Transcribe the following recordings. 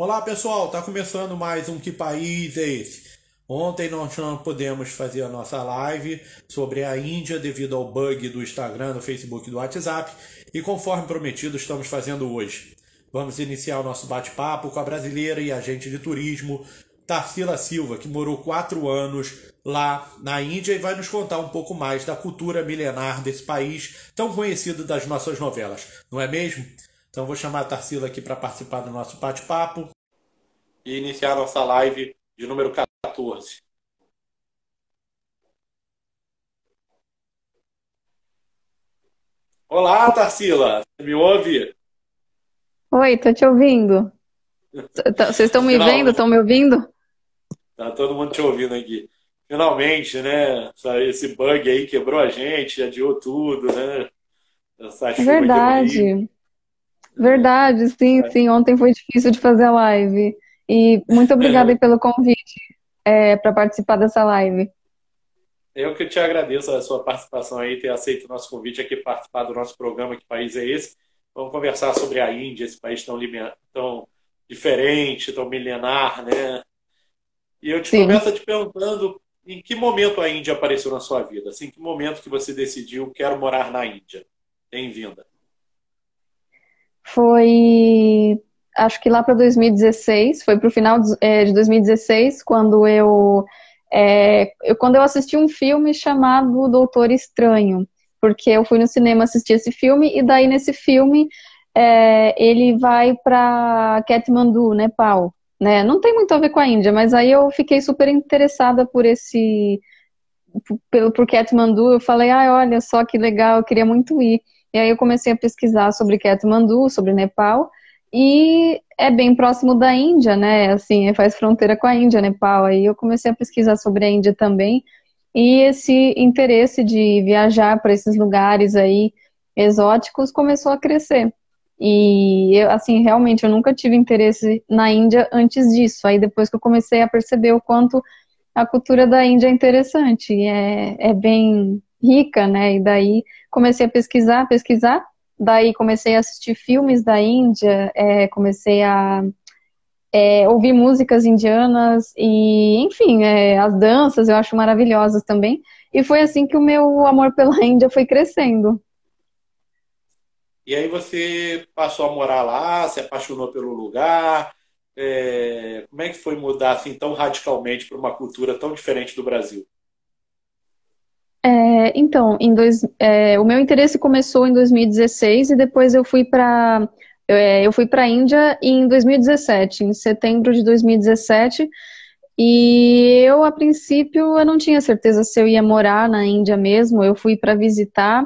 Olá pessoal, está começando mais um Que País é Esse? Ontem nós não pudemos fazer a nossa live sobre a Índia devido ao bug do Instagram, do Facebook e do WhatsApp e conforme prometido estamos fazendo hoje. Vamos iniciar o nosso bate-papo com a brasileira e agente de turismo Tarsila Silva, que morou quatro anos lá na Índia e vai nos contar um pouco mais da cultura milenar desse país tão conhecido das nossas novelas, não é mesmo? Então vou chamar a Tarsila aqui para participar do nosso bate-papo e iniciar a nossa live de número 14. Olá, Tarsila, você me ouve? Oi, tô te ouvindo. Vocês estão me vendo? Estão me ouvindo? Tá todo mundo te ouvindo aqui. Finalmente, né? Esse bug aí quebrou a gente, adiou tudo, né? Essa é verdade. Verdade, sim, sim. Ontem foi difícil de fazer a live. E muito obrigada pelo convite é, para participar dessa live. Eu que te agradeço a sua participação aí, ter aceito o nosso convite aqui participar do nosso programa Que País é Esse? Vamos conversar sobre a Índia, esse país tão, tão diferente, tão milenar, né? E eu te Sim. começo te perguntando em que momento a Índia apareceu na sua vida? Assim, em que momento que você decidiu quero morar na Índia? Bem-vinda. Foi, acho que lá para 2016, foi para o final é, de 2016, quando eu, é, eu, quando eu assisti um filme chamado Doutor Estranho, porque eu fui no cinema assistir esse filme e daí nesse filme é, ele vai para Kathmandu, Nepal, né? Não tem muito a ver com a Índia, mas aí eu fiquei super interessada por esse pelo por Kathmandu, eu falei, ah, olha só que legal, eu queria muito ir. E aí eu comecei a pesquisar sobre Kathmandu, sobre Nepal, e é bem próximo da Índia, né? Assim, faz fronteira com a Índia, Nepal. Aí eu comecei a pesquisar sobre a Índia também. E esse interesse de viajar para esses lugares aí exóticos começou a crescer. E eu, assim, realmente eu nunca tive interesse na Índia antes disso. Aí depois que eu comecei a perceber o quanto a cultura da Índia é interessante, é, é bem rica, né? E daí comecei a pesquisar, pesquisar. Daí comecei a assistir filmes da Índia, é, comecei a é, ouvir músicas indianas e, enfim, é, as danças eu acho maravilhosas também. E foi assim que o meu amor pela Índia foi crescendo. E aí você passou a morar lá, se apaixonou pelo lugar. É, como é que foi mudar assim tão radicalmente para uma cultura tão diferente do Brasil? É, então, em dois, é, o meu interesse começou em 2016 e depois eu fui para é, eu fui para a Índia em 2017, em setembro de 2017. E eu, a princípio, eu não tinha certeza se eu ia morar na Índia mesmo. Eu fui para visitar,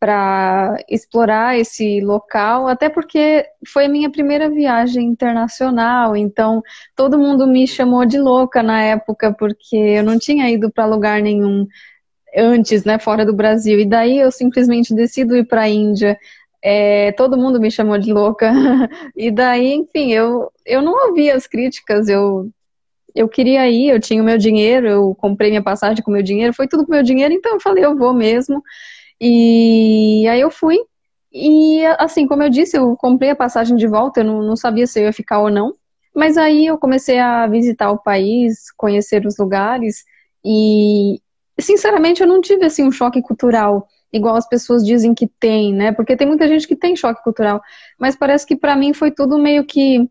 para explorar esse local, até porque foi a minha primeira viagem internacional. Então, todo mundo me chamou de louca na época, porque eu não tinha ido para lugar nenhum antes, né, fora do Brasil. E daí eu simplesmente decido ir para a Índia. É, todo mundo me chamou de louca. e daí, enfim, eu, eu não ouvi as críticas, eu, eu queria ir, eu tinha o meu dinheiro, eu comprei minha passagem com o meu dinheiro, foi tudo com o meu dinheiro, então eu falei, eu vou mesmo. E aí eu fui. E assim, como eu disse, eu comprei a passagem de volta, eu não, não sabia se eu ia ficar ou não. Mas aí eu comecei a visitar o país, conhecer os lugares e, sinceramente, eu não tive assim um choque cultural igual as pessoas dizem que tem, né? Porque tem muita gente que tem choque cultural, mas parece que para mim foi tudo meio que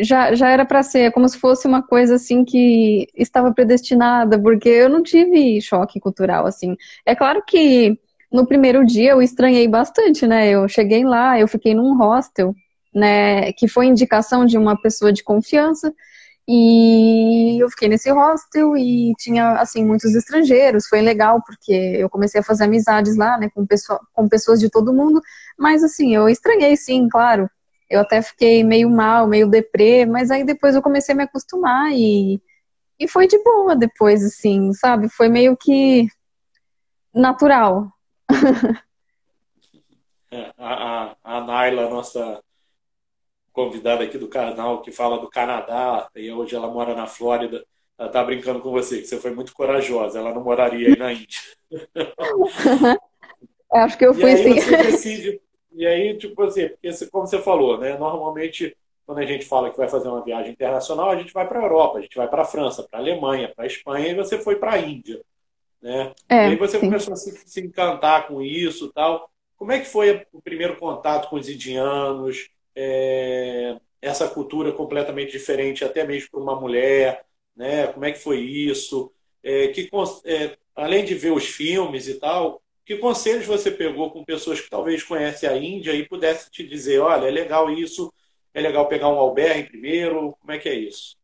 já, já era para ser, como se fosse uma coisa assim que estava predestinada, porque eu não tive choque cultural assim. É claro que no primeiro dia eu estranhei bastante, né? Eu cheguei lá, eu fiquei num hostel, né, que foi indicação de uma pessoa de confiança e eu fiquei nesse hostel e tinha, assim, muitos estrangeiros. Foi legal, porque eu comecei a fazer amizades lá, né, com, pessoa, com pessoas de todo mundo. Mas, assim, eu estranhei, sim, claro. Eu até fiquei meio mal, meio deprê, mas aí depois eu comecei a me acostumar e, e foi de boa depois, assim, sabe? Foi meio que natural. É, a, a, a Naila, nossa convidada aqui do canal que fala do Canadá, e hoje ela mora na Flórida. Ela tá brincando com você, que você foi muito corajosa, ela não moraria aí na Índia. Acho que eu fui e sim. Decide, e aí, tipo assim, porque como você falou, né? Normalmente quando a gente fala que vai fazer uma viagem internacional, a gente vai para a Europa, a gente vai para a França, para a Alemanha, para a Espanha, e você foi para a Índia. Né? É, e aí você sim. começou a se, se, encantar com isso tal. Como é que foi o primeiro contato com os indianos? É, essa cultura completamente diferente, até mesmo para uma mulher, né? Como é que foi isso? É, que, é, além de ver os filmes e tal, que conselhos você pegou com pessoas que talvez conhecem a Índia e pudesse te dizer, olha, é legal isso, é legal pegar um albergue primeiro, como é que é isso?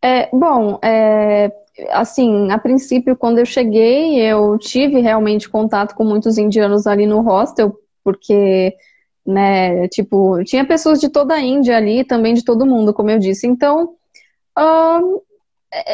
É, bom, é, assim, a princípio, quando eu cheguei, eu tive realmente contato com muitos indianos ali no hostel, porque, né, tipo, tinha pessoas de toda a Índia ali, também de todo mundo, como eu disse. Então, uh,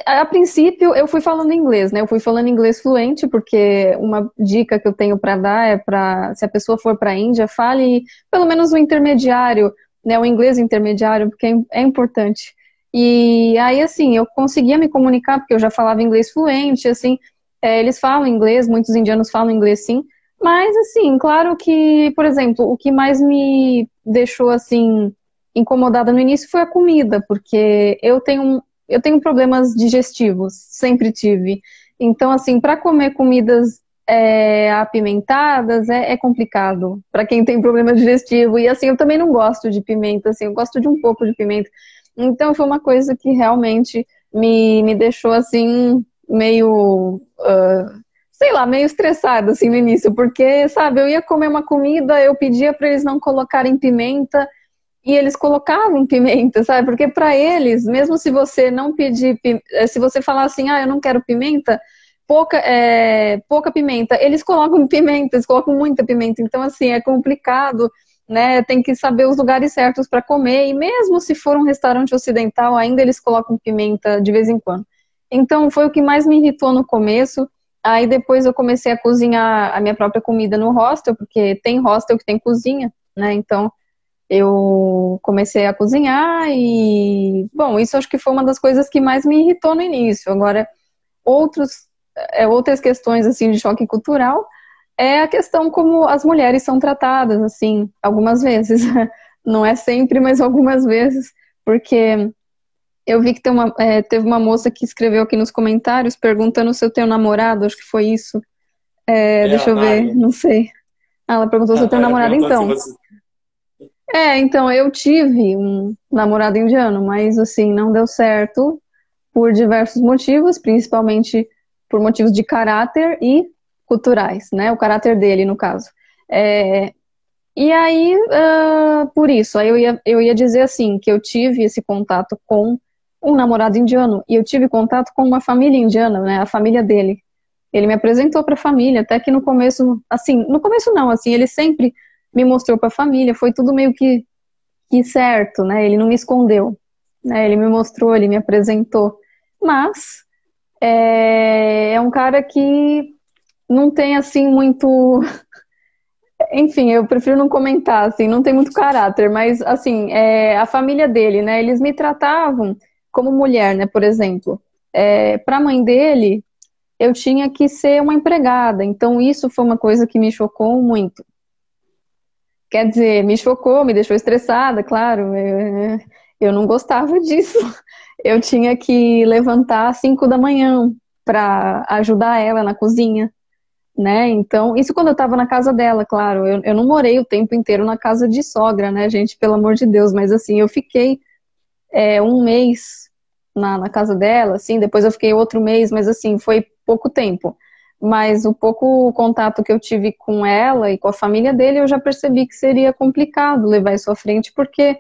a princípio, eu fui falando inglês, né? Eu fui falando inglês fluente, porque uma dica que eu tenho para dar é para, se a pessoa for para a Índia, fale pelo menos o intermediário, né? O inglês intermediário, porque é, é importante. E aí, assim, eu conseguia me comunicar, porque eu já falava inglês fluente, assim, é, eles falam inglês, muitos indianos falam inglês sim, mas, assim, claro que, por exemplo, o que mais me deixou, assim, incomodada no início foi a comida, porque eu tenho, eu tenho problemas digestivos, sempre tive. Então, assim, para comer comidas é, apimentadas é, é complicado para quem tem problema digestivo. E assim, eu também não gosto de pimenta, assim, eu gosto de um pouco de pimenta. Então foi uma coisa que realmente me, me deixou assim, meio. Uh, sei lá, meio estressada assim no início, porque, sabe, eu ia comer uma comida, eu pedia para eles não colocarem pimenta e eles colocavam pimenta, sabe? Porque para eles, mesmo se você não pedir, eh, se você falar assim, ah, eu não quero pimenta, pouca, é, pouca pimenta, eles colocam pimenta, eles colocam muita pimenta, então assim, é complicado né? Tem que saber os lugares certos para comer. E mesmo se for um restaurante ocidental, ainda eles colocam pimenta de vez em quando. Então foi o que mais me irritou no começo. Aí depois eu comecei a cozinhar a minha própria comida no hostel, porque tem hostel que tem cozinha, né? Então eu comecei a cozinhar e, bom, isso acho que foi uma das coisas que mais me irritou no início. Agora, outros, é, outras questões assim de choque cultural é a questão como as mulheres são tratadas, assim, algumas vezes. Não é sempre, mas algumas vezes, porque eu vi que uma, é, teve uma moça que escreveu aqui nos comentários perguntando se eu tenho namorado, acho que foi isso. É, é, deixa eu ver, não sei. Ah, ela perguntou se eu tenho namorado, então. Você... É, então, eu tive um namorado indiano, mas assim, não deu certo por diversos motivos, principalmente por motivos de caráter e culturais, né? O caráter dele, no caso. É, e aí, uh, por isso, aí eu ia, eu ia dizer assim, que eu tive esse contato com um namorado indiano, e eu tive contato com uma família indiana, né? A família dele. Ele me apresentou para a família, até que no começo, assim, no começo não, assim, ele sempre me mostrou para a família, foi tudo meio que, que certo, né? Ele não me escondeu, né? Ele me mostrou, ele me apresentou. Mas é, é um cara que não tem assim muito. Enfim, eu prefiro não comentar, assim, não tem muito caráter, mas assim, é, a família dele, né? Eles me tratavam como mulher, né? Por exemplo, é, para a mãe dele, eu tinha que ser uma empregada, então isso foi uma coisa que me chocou muito. Quer dizer, me chocou, me deixou estressada, claro. Eu, eu não gostava disso. Eu tinha que levantar às 5 da manhã para ajudar ela na cozinha né? Então, isso quando eu estava na casa dela, claro. Eu, eu não morei o tempo inteiro na casa de sogra, né, gente? Pelo amor de Deus. Mas, assim, eu fiquei é, um mês na, na casa dela, assim. Depois eu fiquei outro mês, mas, assim, foi pouco tempo. Mas o pouco contato que eu tive com ela e com a família dele, eu já percebi que seria complicado levar isso à frente, porque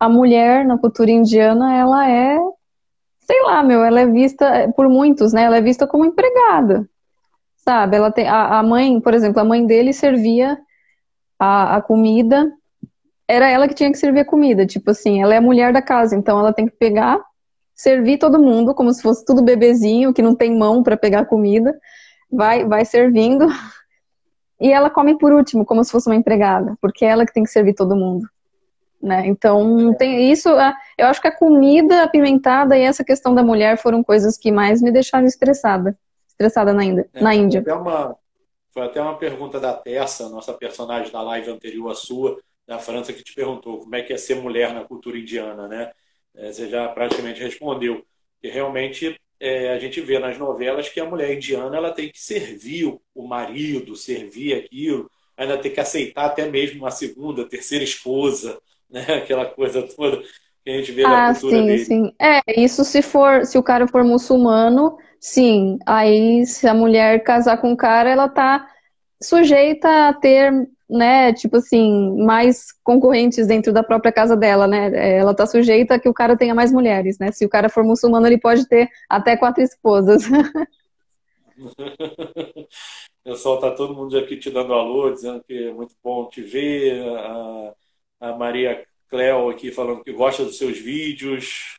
a mulher na cultura indiana, ela é, sei lá, meu, ela é vista, por muitos, né? Ela é vista como empregada sabe? Ela tem, a, a mãe, por exemplo, a mãe dele servia a, a comida, era ela que tinha que servir a comida, tipo assim, ela é a mulher da casa, então ela tem que pegar, servir todo mundo, como se fosse tudo bebezinho, que não tem mão para pegar comida, vai, vai servindo, e ela come por último, como se fosse uma empregada, porque é ela que tem que servir todo mundo. Né? Então, tem isso. Eu acho que a comida apimentada e essa questão da mulher foram coisas que mais me deixaram estressada estressada na Índia. É, na Índia. Foi, até uma, foi até uma pergunta da Tessa, nossa personagem da live anterior à sua, da França que te perguntou como é que é ser mulher na cultura indiana, né? É, você já praticamente respondeu. que realmente é, a gente vê nas novelas que a mulher indiana ela tem que servir o marido, servir aquilo, ainda tem que aceitar até mesmo uma segunda, terceira esposa, né? Aquela coisa toda que a gente vê ah, na cultura sim, dele. Sim, É, isso se for, se o cara for muçulmano, sim. Aí se a mulher casar com o cara, ela tá sujeita a ter, né, tipo assim, mais concorrentes dentro da própria casa dela, né? Ela tá sujeita a que o cara tenha mais mulheres, né? Se o cara for muçulmano, ele pode ter até quatro esposas. Pessoal, tá todo mundo aqui te dando alô, dizendo que é muito bom te ver. A, a Maria Cleo aqui falando que gosta dos seus vídeos.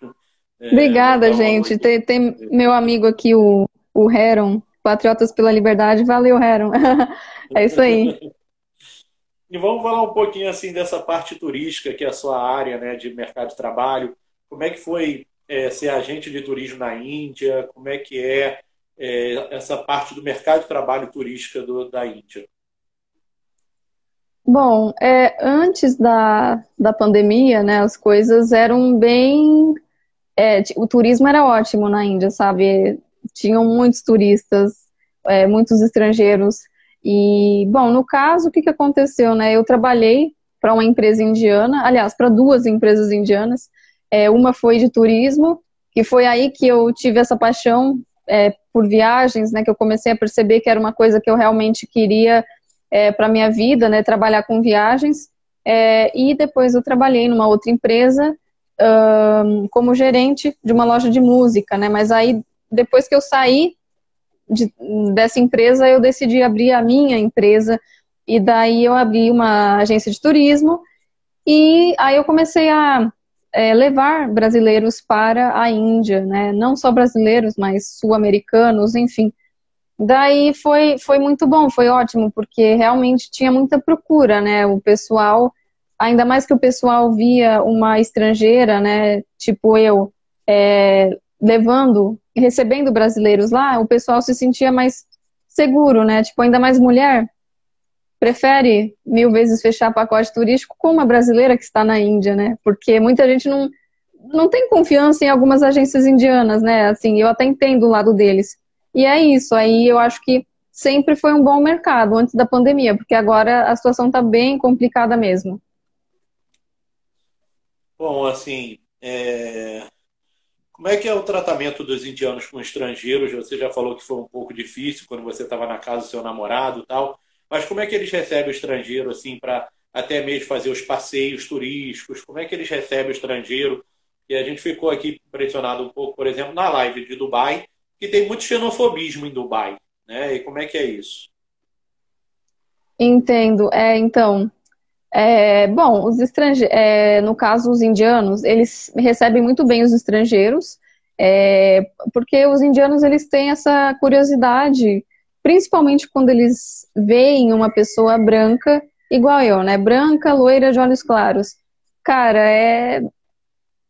É, Obrigada, gente. Tem, tem, meu amigo aqui, o, o Heron, Patriotas pela Liberdade. Valeu, Heron. é isso aí. E vamos falar um pouquinho assim dessa parte turística, que é a sua área né, de mercado de trabalho. Como é que foi é, ser agente de turismo na Índia? Como é que é, é essa parte do mercado de trabalho turística do, da Índia? Bom, é, antes da, da pandemia, né, as coisas eram bem. É, o turismo era ótimo na Índia, sabe? Tinham muitos turistas, é, muitos estrangeiros. E, bom, no caso, o que, que aconteceu, né? Eu trabalhei para uma empresa indiana, aliás, para duas empresas indianas. É, uma foi de turismo, que foi aí que eu tive essa paixão é, por viagens, né? Que eu comecei a perceber que era uma coisa que eu realmente queria é, para minha vida, né, trabalhar com viagens. É, e depois eu trabalhei numa outra empresa um, como gerente de uma loja de música, né? Mas aí depois que eu saí de, dessa empresa, eu decidi abrir a minha empresa e daí eu abri uma agência de turismo e aí eu comecei a é, levar brasileiros para a Índia, né? Não só brasileiros, mas sul-americanos, enfim. Daí foi, foi muito bom, foi ótimo, porque realmente tinha muita procura, né? O pessoal, ainda mais que o pessoal via uma estrangeira, né? Tipo eu, é, levando, recebendo brasileiros lá, o pessoal se sentia mais seguro, né? Tipo, ainda mais mulher, prefere mil vezes fechar pacote turístico com uma brasileira que está na Índia, né? Porque muita gente não, não tem confiança em algumas agências indianas, né? Assim, eu até entendo o lado deles. E é isso, aí eu acho que sempre foi um bom mercado antes da pandemia, porque agora a situação está bem complicada mesmo. Bom, assim, é... como é que é o tratamento dos indianos com estrangeiros? Você já falou que foi um pouco difícil quando você estava na casa do seu namorado tal, mas como é que eles recebem o estrangeiro, assim, para até mesmo fazer os passeios turísticos? Como é que eles recebem o estrangeiro? E a gente ficou aqui impressionado um pouco, por exemplo, na live de Dubai, que tem muito xenofobismo em Dubai, né? E como é que é isso? Entendo. É, então, é, bom, os estrangeiros, é, no caso os indianos, eles recebem muito bem os estrangeiros, é, porque os indianos eles têm essa curiosidade, principalmente quando eles veem uma pessoa branca igual eu, né? Branca, loira, de olhos claros. Cara, é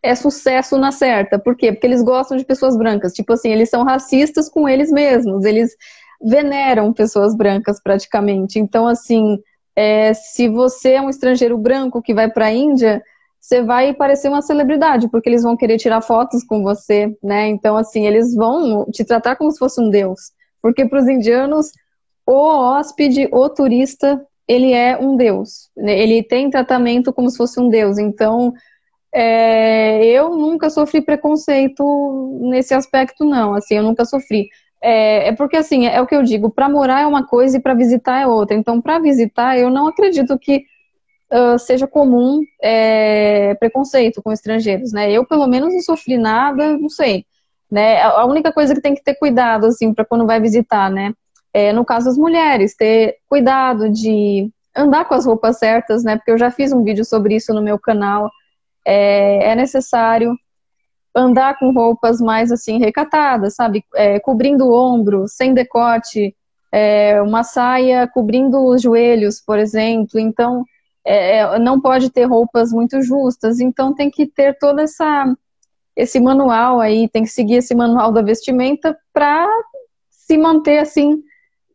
é sucesso na certa. Por quê? Porque eles gostam de pessoas brancas. Tipo assim, eles são racistas com eles mesmos. Eles veneram pessoas brancas praticamente. Então, assim, é, se você é um estrangeiro branco que vai para a Índia, você vai parecer uma celebridade, porque eles vão querer tirar fotos com você, né? Então, assim, eles vão te tratar como se fosse um deus. Porque para os indianos, o hóspede, o turista, ele é um deus. Ele tem tratamento como se fosse um deus. Então, é, eu nunca sofri preconceito nesse aspecto, não. Assim, eu nunca sofri. É, é porque, assim, é, é o que eu digo: para morar é uma coisa e para visitar é outra. Então, para visitar, eu não acredito que uh, seja comum é, preconceito com estrangeiros, né? Eu, pelo menos, não sofri nada, não sei. Né? A única coisa que tem que ter cuidado, assim, para quando vai visitar, né? É, no caso das mulheres, ter cuidado de andar com as roupas certas, né? Porque eu já fiz um vídeo sobre isso no meu canal é, é necessário andar com roupas mais assim recatadas, sabe? É, cobrindo o ombro, sem decote, é, uma saia cobrindo os joelhos, por exemplo. Então, é, é não pode ter roupas muito justas. Então, tem que ter toda essa esse manual aí, tem que seguir esse manual da vestimenta para se manter assim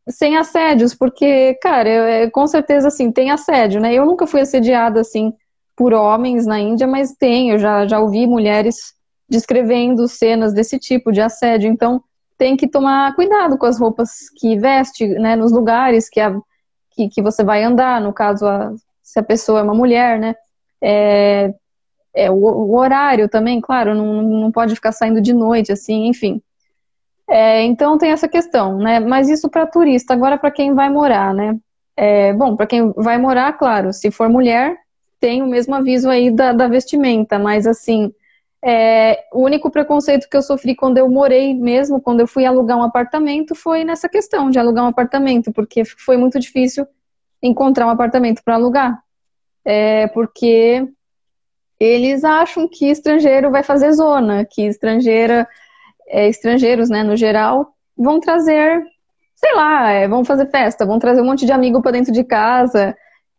sem assédios, porque, cara, eu, com certeza, assim, tem assédio, né? Eu nunca fui assediada, assim, por homens na Índia, mas tenho, já, já ouvi mulheres descrevendo cenas desse tipo de assédio, então tem que tomar cuidado com as roupas que veste, né, nos lugares que, a, que, que você vai andar, no caso, a, se a pessoa é uma mulher, né, é, é o, o, horário também, claro, não, não pode ficar saindo de noite, assim, enfim. É, então tem essa questão, né, mas isso para turista, agora para quem vai morar, né, é, bom, para quem vai morar, claro, se for mulher, tem o mesmo aviso aí da, da vestimenta, mas assim, é, o único preconceito que eu sofri quando eu morei mesmo, quando eu fui alugar um apartamento, foi nessa questão de alugar um apartamento, porque foi muito difícil encontrar um apartamento para alugar. É, porque eles acham que estrangeiro vai fazer zona, que estrangeira, é, estrangeiros, né, no geral, vão trazer, sei lá, é, vão fazer festa, vão trazer um monte de amigo para dentro de casa,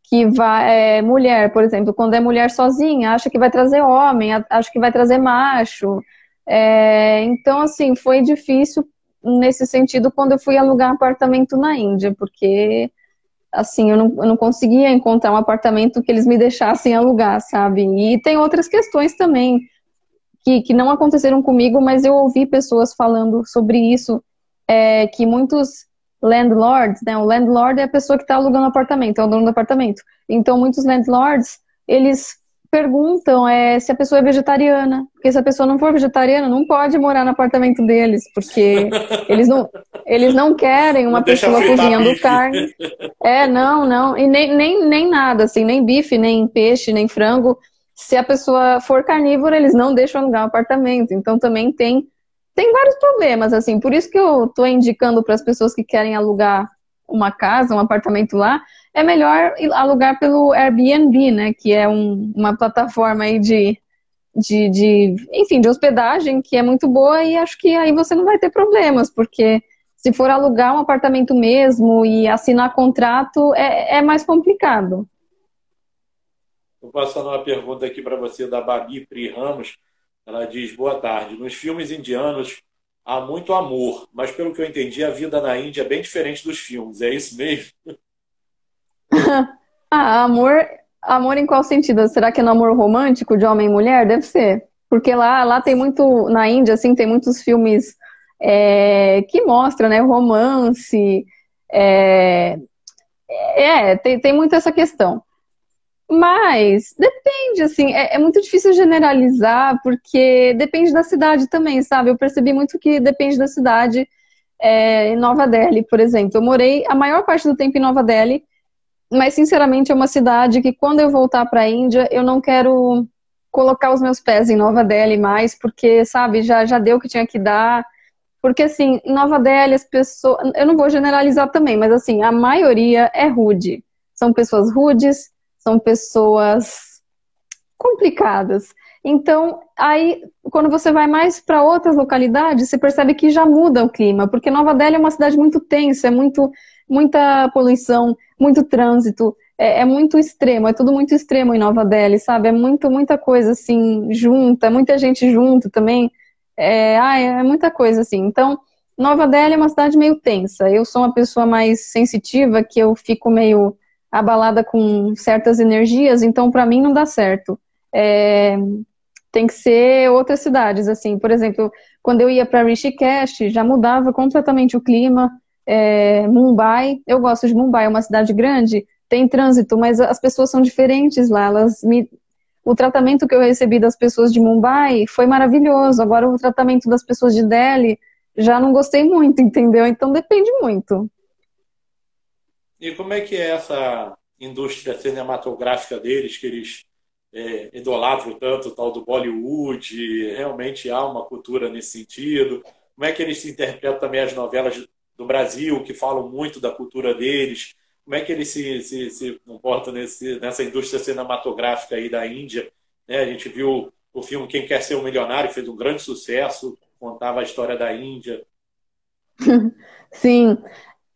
que vai é, mulher, por exemplo, quando é mulher sozinha, acha que vai trazer homem, acha que vai trazer macho. É, então, assim, foi difícil nesse sentido quando eu fui alugar apartamento na Índia, porque assim, eu não, eu não conseguia encontrar um apartamento que eles me deixassem alugar, sabe? E tem outras questões também que, que não aconteceram comigo, mas eu ouvi pessoas falando sobre isso, é, que muitos landlords, né? O landlord é a pessoa que está alugando o apartamento, é o dono do apartamento. Então, muitos landlords, eles perguntam é, se a pessoa é vegetariana. Porque se a pessoa não for vegetariana, não pode morar no apartamento deles, porque eles não, eles não querem uma não pessoa cozinhando bife. carne. É, não, não. E nem, nem, nem nada, assim, nem bife, nem peixe, nem frango. Se a pessoa for carnívora, eles não deixam alugar um apartamento. Então também tem tem vários problemas, assim, por isso que eu estou indicando para as pessoas que querem alugar uma casa, um apartamento lá, é melhor alugar pelo Airbnb, né, que é um, uma plataforma aí de, de, de, enfim, de hospedagem que é muito boa e acho que aí você não vai ter problemas, porque se for alugar um apartamento mesmo e assinar contrato, é, é mais complicado. Vou passando uma pergunta aqui para você da Babi Pri Ramos. Ela diz: Boa tarde. Nos filmes indianos há muito amor, mas pelo que eu entendi, a vida na Índia é bem diferente dos filmes. É isso mesmo? ah, amor, amor em qual sentido? Será que é no amor romântico de homem e mulher? Deve ser. Porque lá, lá tem muito, na Índia, assim, tem muitos filmes é, que mostram, né, romance. É, é tem, tem muito essa questão. Mas depende, assim, é, é, muito difícil generalizar, porque depende da cidade também, sabe? Eu percebi muito que depende da cidade. É, em Nova Delhi, por exemplo. Eu morei a maior parte do tempo em Nova Delhi, mas sinceramente é uma cidade que quando eu voltar para a Índia, eu não quero colocar os meus pés em Nova Delhi mais, porque, sabe, já, já deu o que tinha que dar. Porque, assim, em Nova Delhi, as pessoas. Eu não vou generalizar também, mas, assim, a maioria é rude. São pessoas rudes, são pessoas complicadas. Então, aí, quando você vai mais para outras localidades, você percebe que já muda o clima, porque Nova Delhi é uma cidade muito tensa, é muito, muita poluição, muito trânsito, é, é, muito extremo, é tudo muito extremo em Nova Delhi, sabe? É muito, muita coisa assim, junta, muita gente junto também. É, é muita coisa assim. Então, Nova Delhi é uma cidade meio tensa. Eu sou uma pessoa mais sensitiva, que eu fico meio abalada com certas energias, então para mim não dá certo. É, tem que ser outras cidades, assim, por exemplo, quando eu ia para Rishikesh, já mudava completamente o clima. É, Mumbai, eu gosto de Mumbai, é uma cidade grande, tem trânsito, mas as pessoas são diferentes lá. Elas me, o tratamento que eu recebi das pessoas de Mumbai foi maravilhoso. Agora o tratamento das pessoas de Delhi já não gostei muito, entendeu? Então depende muito. E como é que é essa indústria cinematográfica deles, que eles é, idolatram tanto, tal do Bollywood? Realmente há uma cultura nesse sentido? Como é que eles se interpretam também as novelas do Brasil, que falam muito da cultura deles? Como é que eles se, se, se comportam nesse, nessa indústria cinematográfica aí da Índia? Né? A gente viu o filme Quem Quer Ser um Milionário, fez um grande sucesso, contava a história da Índia. Sim,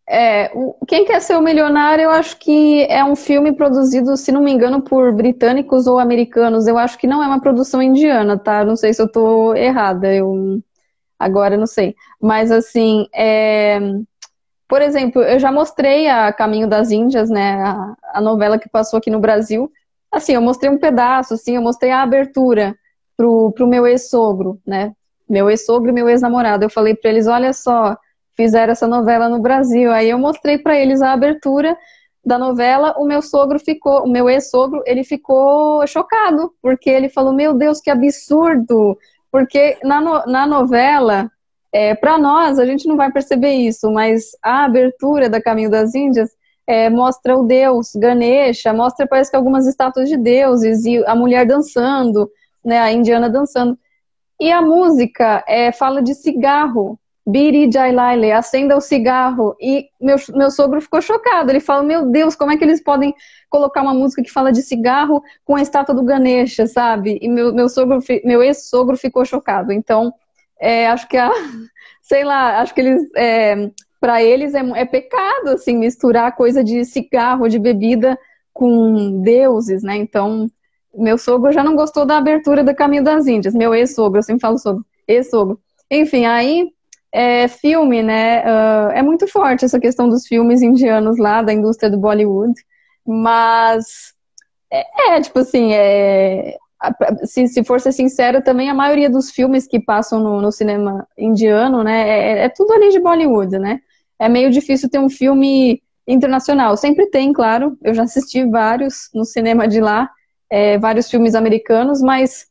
é, Quem Quer Ser o Milionário, eu acho que é um filme produzido, se não me engano, por britânicos ou americanos. Eu acho que não é uma produção indiana, tá? Não sei se eu tô errada, eu agora não sei. Mas assim, é, Por exemplo, eu já mostrei a Caminho das Índias, né, a, a novela que passou aqui no Brasil. Assim, eu mostrei um pedaço, assim, eu mostrei a abertura pro, pro meu ex-sogro, né, meu ex-sogro e meu ex-namorado. Eu falei para eles, olha só, fizeram essa novela no Brasil. Aí eu mostrei para eles a abertura da novela, o meu sogro ficou, o meu ex-sogro, ele ficou chocado, porque ele falou, meu Deus, que absurdo! Porque na, no, na novela, é, para nós, a gente não vai perceber isso, mas a abertura da Caminho das Índias é, mostra o deus Ganesha, mostra, parece que algumas estátuas de deuses, e a mulher dançando, né, a indiana dançando. E a música é, fala de cigarro, Biri Jailaile, acenda o cigarro. E meu, meu sogro ficou chocado. Ele fala: Meu Deus, como é que eles podem colocar uma música que fala de cigarro com a estátua do Ganesha, sabe? E meu, meu sogro, meu ex-sogro ficou chocado. Então, é, acho que a. Sei lá, acho que eles. É, para eles é, é pecado, assim, misturar coisa de cigarro, de bebida com deuses, né? Então, meu sogro já não gostou da abertura do Caminho das Índias. Meu ex-sogro, eu sempre falo sogro, ex-sogro. Enfim, aí é, filme, né? Uh, é muito forte essa questão dos filmes indianos lá, da indústria do Bollywood. Mas é, é tipo assim, é, se, se for ser sincero, também a maioria dos filmes que passam no, no cinema indiano, né? É, é, tudo ali de Bollywood, né? É meio difícil ter um filme internacional. Sempre tem, claro. Eu já assisti vários no cinema de lá, é, vários filmes americanos, mas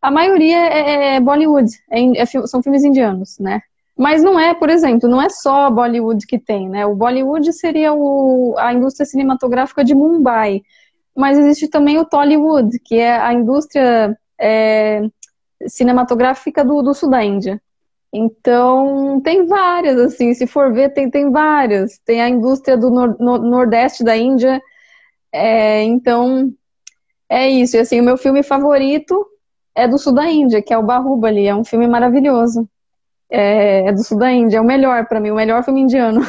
a maioria é, é Bollywood, é, é são filmes indianos, né? Mas não é, por exemplo, não é só Bollywood que tem, né? O Bollywood seria o, a indústria cinematográfica de Mumbai, mas existe também o Tollywood, que é a indústria é, cinematográfica do, do sul da Índia. Então, tem várias, assim, se for ver, tem, tem várias. Tem a indústria do nor, no, Nordeste da Índia. É, então, é isso. E, assim, o meu filme favorito é do sul da Índia, que é o Bahubali. É um filme maravilhoso é, é do sul da Índia, é o melhor para mim, o melhor filme indiano.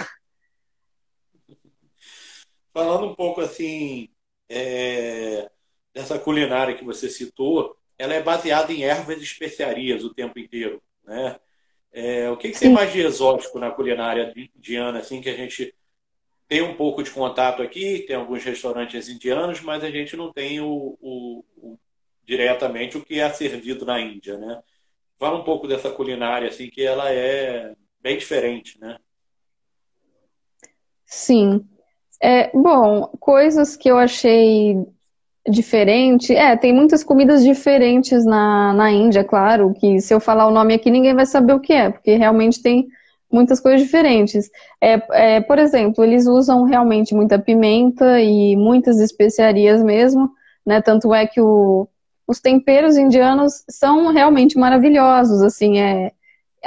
Falando um pouco assim é, dessa culinária que você citou, ela é baseada em ervas e especiarias o tempo inteiro, né? É, o que, que tem mais de exótico na culinária indiana, assim, que a gente tem um pouco de contato aqui, tem alguns restaurantes indianos, mas a gente não tem o, o, o diretamente o que é servido na Índia, né? Fala um pouco dessa culinária, assim, que ela é bem diferente, né? Sim. É, bom, coisas que eu achei diferente. É, tem muitas comidas diferentes na, na Índia, claro, que se eu falar o nome aqui ninguém vai saber o que é, porque realmente tem muitas coisas diferentes. É, é, por exemplo, eles usam realmente muita pimenta e muitas especiarias mesmo, né? Tanto é que o, os temperos indianos são realmente maravilhosos, assim, é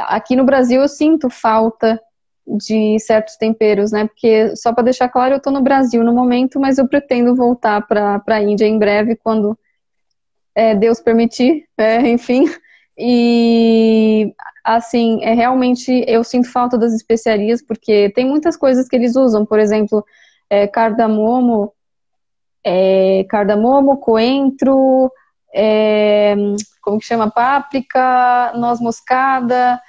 aqui no Brasil eu sinto falta de certos temperos, né? Porque só para deixar claro, eu estou no Brasil no momento, mas eu pretendo voltar para a Índia em breve quando é, Deus permitir, é, enfim. E assim, é realmente eu sinto falta das especiarias porque tem muitas coisas que eles usam, por exemplo, é, cardamomo, é, cardamomo, coentro, é, como que chama? Páprica, noz moscada.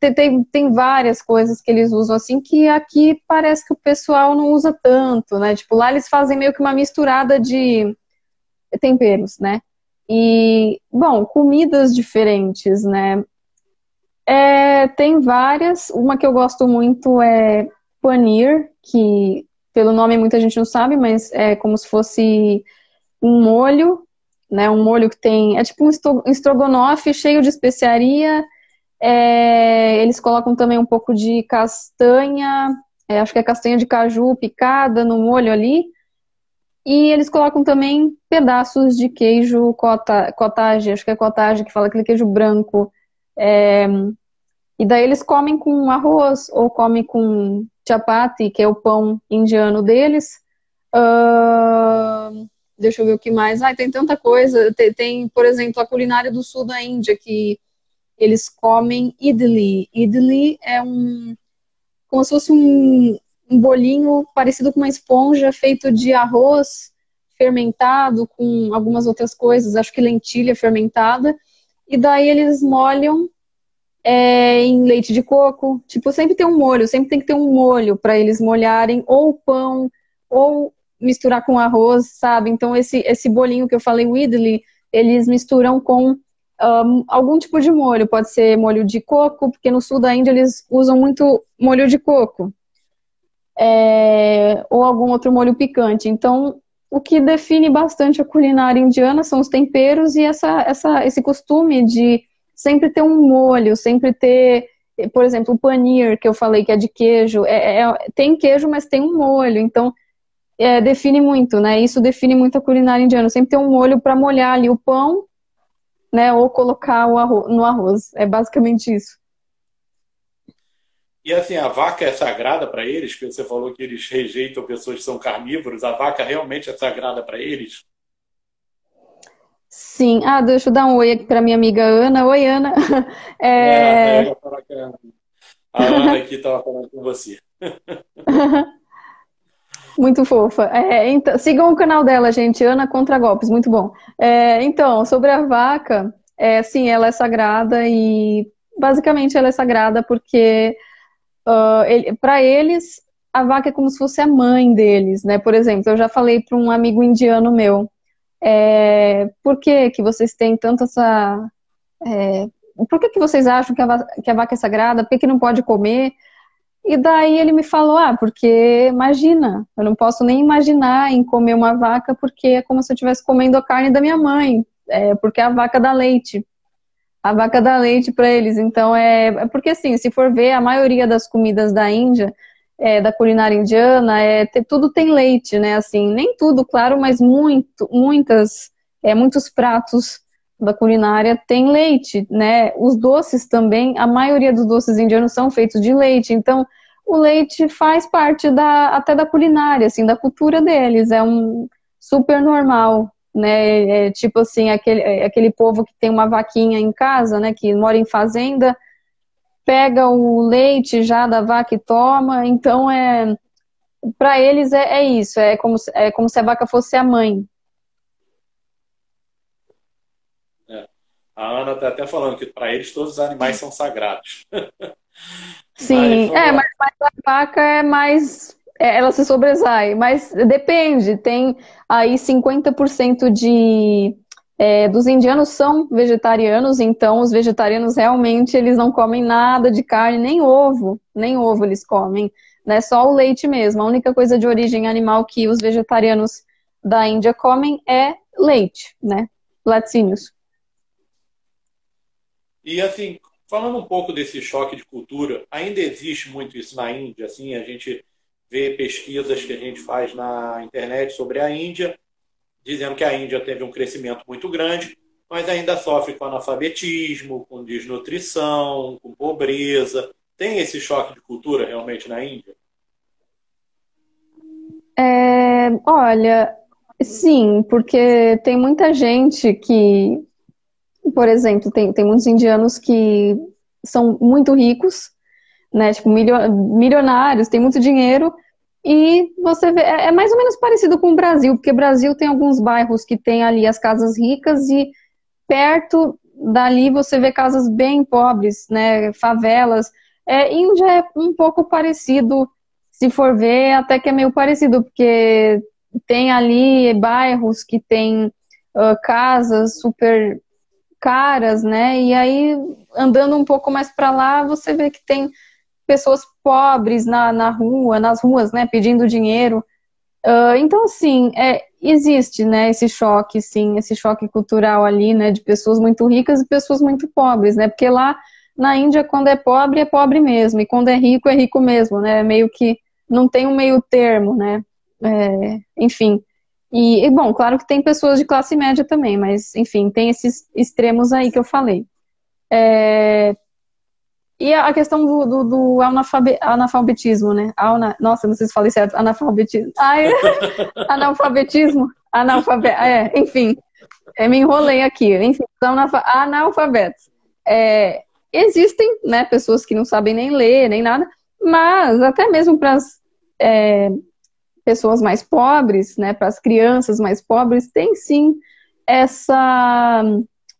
Tem, tem, tem, várias coisas que eles usam assim que aqui parece que o pessoal não usa tanto, né? Tipo, lá eles fazem meio que uma misturada de temperos, né? E, bom, comidas diferentes, né? É, tem várias. Uma que eu gosto muito é panir, que pelo nome muita gente não sabe, mas é como se fosse um molho né? Um molho que tem. É tipo um estrogonofe cheio de especiaria. É, eles colocam também um pouco de castanha, é, acho que é castanha de caju picada no molho ali. E eles colocam também pedaços de queijo cota, cottage, acho que é cottage que fala aquele queijo branco. É, e daí eles comem com arroz ou comem com chapati, que é o pão indiano deles. Uh, Deixa eu ver o que mais. Ah, tem tanta coisa. Tem, tem, por exemplo, a culinária do sul da Índia, que eles comem idli. Idli é um. como se fosse um, um bolinho parecido com uma esponja feito de arroz fermentado com algumas outras coisas, acho que lentilha fermentada. E daí eles molham é, em leite de coco. Tipo, sempre tem um molho, sempre tem que ter um molho para eles molharem ou pão ou misturar com arroz, sabe? Então esse esse bolinho que eu falei, o idli, eles misturam com um, algum tipo de molho. Pode ser molho de coco, porque no sul da Índia eles usam muito molho de coco. É, ou algum outro molho picante. Então, o que define bastante a culinária indiana são os temperos e essa, essa, esse costume de sempre ter um molho, sempre ter, por exemplo, o paneer, que eu falei que é de queijo, é, é, tem queijo, mas tem um molho, então é, define muito, né? Isso define muito a culinária indiana, sempre tem um molho para molhar ali o pão, né? Ou colocar o arroz, no arroz, é basicamente isso. E assim, a vaca é sagrada para eles? Porque você falou que eles rejeitam pessoas que são carnívoros. A vaca realmente é sagrada para eles? Sim. Ah, deixa eu dar um oi aqui para minha amiga Ana. Oi, Ana. É... É, a Ana aqui estava falando com você. Muito fofa. É, então, sigam o canal dela, gente. Ana Contra Golpes, muito bom. É, então, sobre a vaca, é, sim, ela é sagrada e basicamente ela é sagrada porque uh, ele, para eles, a vaca é como se fosse a mãe deles, né? Por exemplo, eu já falei para um amigo indiano meu, é, por que, que vocês têm tanto essa... É, por que, que vocês acham que a, que a vaca é sagrada? Por que, que não pode comer? E daí ele me falou, ah, porque imagina, eu não posso nem imaginar em comer uma vaca porque é como se eu estivesse comendo a carne da minha mãe, é, porque a vaca dá leite a vaca dá leite para eles. Então é, é, porque assim, se for ver a maioria das comidas da Índia, é, da culinária indiana, é tudo tem leite, né? Assim, nem tudo, claro, mas muito, muitas, é, muitos pratos da culinária tem leite, né? Os doces também, a maioria dos doces indianos são feitos de leite. Então, o leite faz parte da até da culinária, assim, da cultura deles. É um super normal né? É, tipo assim, aquele, é, aquele povo que tem uma vaquinha em casa, né? Que mora em fazenda, pega o leite já da vaca e toma. Então, é para eles é, é, isso, é como, é como se a vaca fosse a mãe. É. A Ana está até falando que para eles todos os animais são sagrados. Sim, mas, é, mas, mas a vaca é mais é, ela se sobressai, mas depende. Tem aí 50% de é, dos indianos são vegetarianos, então os vegetarianos realmente eles não comem nada de carne, nem ovo, nem ovo eles comem, né? Só o leite mesmo. A única coisa de origem animal que os vegetarianos da Índia comem é leite, né? Laticínios. E assim, falando um pouco desse choque de cultura, ainda existe muito isso na Índia, assim, a gente ver pesquisas que a gente faz na internet sobre a Índia, dizendo que a Índia teve um crescimento muito grande, mas ainda sofre com analfabetismo, com desnutrição, com pobreza. Tem esse choque de cultura realmente na Índia? É, olha, sim, porque tem muita gente que, por exemplo, tem, tem muitos indianos que são muito ricos né? Tipo, milionários, tem muito dinheiro. E você vê, é, é mais ou menos parecido com o Brasil, porque o Brasil tem alguns bairros que tem ali as casas ricas e perto dali você vê casas bem pobres, né? Favelas. É, Índia é um pouco parecido, se for ver, até que é meio parecido, porque tem ali bairros que tem uh, casas super caras, né? E aí, andando um pouco mais para lá, você vê que tem pessoas pobres na, na rua, nas ruas, né, pedindo dinheiro. Uh, então, assim, é, existe, né, esse choque, sim, esse choque cultural ali, né, de pessoas muito ricas e pessoas muito pobres, né, porque lá na Índia, quando é pobre, é pobre mesmo, e quando é rico, é rico mesmo, né, meio que não tem um meio termo, né, é, enfim. E, bom, claro que tem pessoas de classe média também, mas, enfim, tem esses extremos aí que eu falei. É, e a questão do, do, do analfabetismo, né? Alna, nossa, não sei se falei certo. Analfabetismo. Ai, analfabetismo. Analfabe, é, enfim, é, me enrolei aqui. Enfim, analfabetos. É, existem né, pessoas que não sabem nem ler, nem nada, mas até mesmo para as é, pessoas mais pobres, né, para as crianças mais pobres, tem sim essa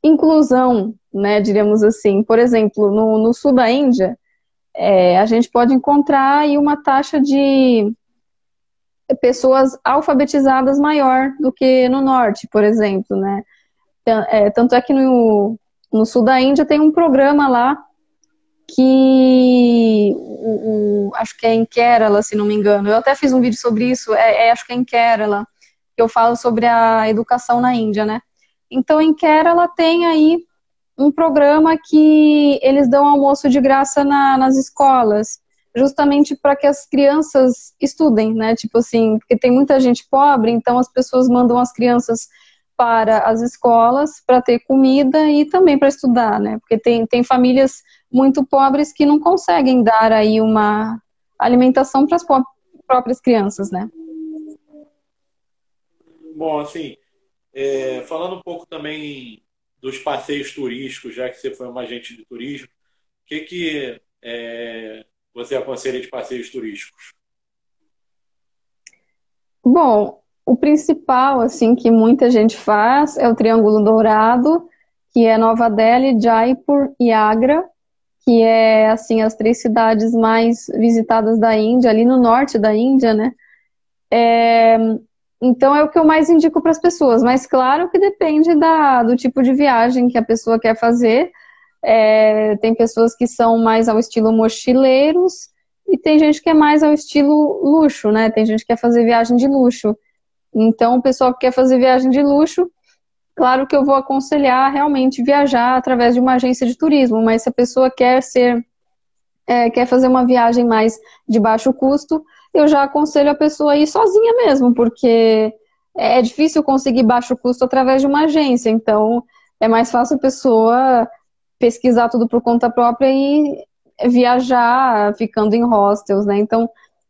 inclusão, né, diríamos assim. Por exemplo, no, no sul da Índia, é, a gente pode encontrar aí uma taxa de pessoas alfabetizadas maior do que no norte, por exemplo, né? É, tanto é que no, no sul da Índia tem um programa lá que o, o, acho que é em Kerala, se não me engano. Eu até fiz um vídeo sobre isso, é, é, acho que é em Kerala, que eu falo sobre a educação na Índia, né? Então, em Kerala tem aí um programa que eles dão almoço de graça na, nas escolas, justamente para que as crianças estudem, né? Tipo assim, porque tem muita gente pobre, então as pessoas mandam as crianças para as escolas para ter comida e também para estudar, né? Porque tem, tem famílias muito pobres que não conseguem dar aí uma alimentação para as próprias crianças, né? Bom, assim, é, falando um pouco também dos passeios turísticos, já que você foi uma agente de turismo, o que, que é, você aconselha de passeios turísticos? Bom, o principal, assim, que muita gente faz é o Triângulo Dourado, que é Nova Delhi, Jaipur e Agra, que é, assim, as três cidades mais visitadas da Índia, ali no norte da Índia, né? É, então é o que eu mais indico para as pessoas, mas claro que depende da, do tipo de viagem que a pessoa quer fazer. É, tem pessoas que são mais ao estilo mochileiros e tem gente que é mais ao estilo luxo, né? Tem gente que quer fazer viagem de luxo. Então, o pessoal que quer fazer viagem de luxo, claro que eu vou aconselhar realmente viajar através de uma agência de turismo, mas se a pessoa quer ser, é, quer fazer uma viagem mais de baixo custo, eu já aconselho a pessoa a ir sozinha mesmo, porque é difícil conseguir baixo custo através de uma agência, então é mais fácil a pessoa pesquisar tudo por conta própria e viajar ficando em hostels, né? Então,